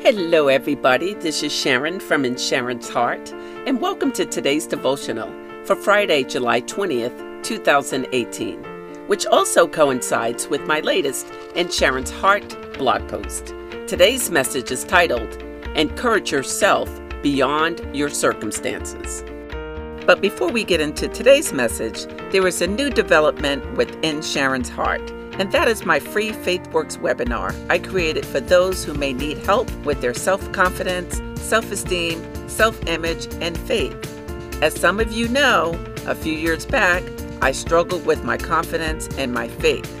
Hello, everybody. This is Sharon from In Sharon's Heart, and welcome to today's devotional for Friday, July 20th, 2018, which also coincides with my latest In Sharon's Heart blog post. Today's message is titled Encourage Yourself Beyond Your Circumstances. But before we get into today's message, there is a new development within Sharon's Heart and that is my free FaithWorks webinar I created for those who may need help with their self confidence, self esteem, self image, and faith. As some of you know, a few years back, I struggled with my confidence and my faith.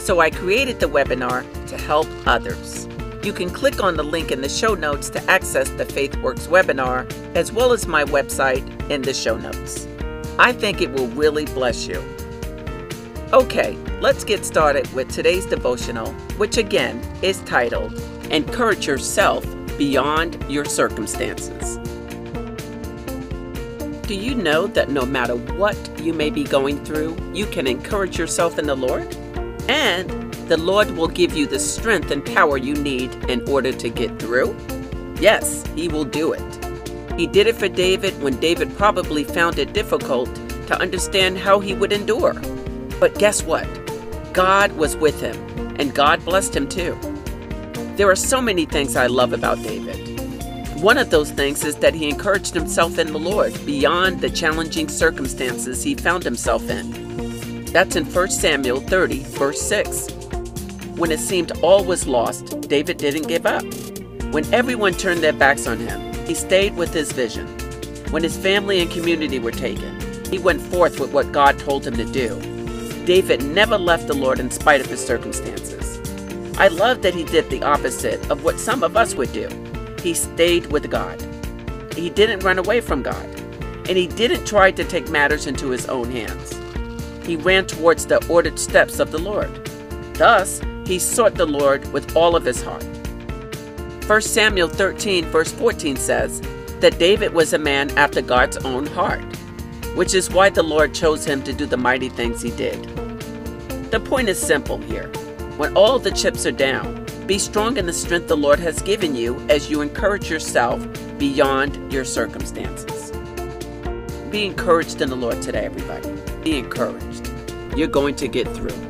So I created the webinar to help others. You can click on the link in the show notes to access the FaithWorks webinar, as well as my website in the show notes. I think it will really bless you. Okay, let's get started with today's devotional, which again is titled Encourage Yourself Beyond Your Circumstances. Do you know that no matter what you may be going through, you can encourage yourself in the Lord? And the Lord will give you the strength and power you need in order to get through? Yes, He will do it. He did it for David when David probably found it difficult to understand how he would endure. But guess what? God was with him, and God blessed him too. There are so many things I love about David. One of those things is that he encouraged himself in the Lord beyond the challenging circumstances he found himself in. That's in 1 Samuel 30, verse 6. When it seemed all was lost, David didn't give up. When everyone turned their backs on him, he stayed with his vision. When his family and community were taken, he went forth with what God told him to do David never left the Lord in spite of his circumstances. I love that he did the opposite of what some of us would do. He stayed with God. He didn't run away from God. And he didn't try to take matters into his own hands. He ran towards the ordered steps of the Lord. Thus, he sought the Lord with all of his heart. 1 Samuel 13, verse 14 says that David was a man after God's own heart, which is why the Lord chose him to do the mighty things he did. The point is simple here. When all the chips are down, be strong in the strength the Lord has given you as you encourage yourself beyond your circumstances. Be encouraged in the Lord today, everybody. Be encouraged. You're going to get through.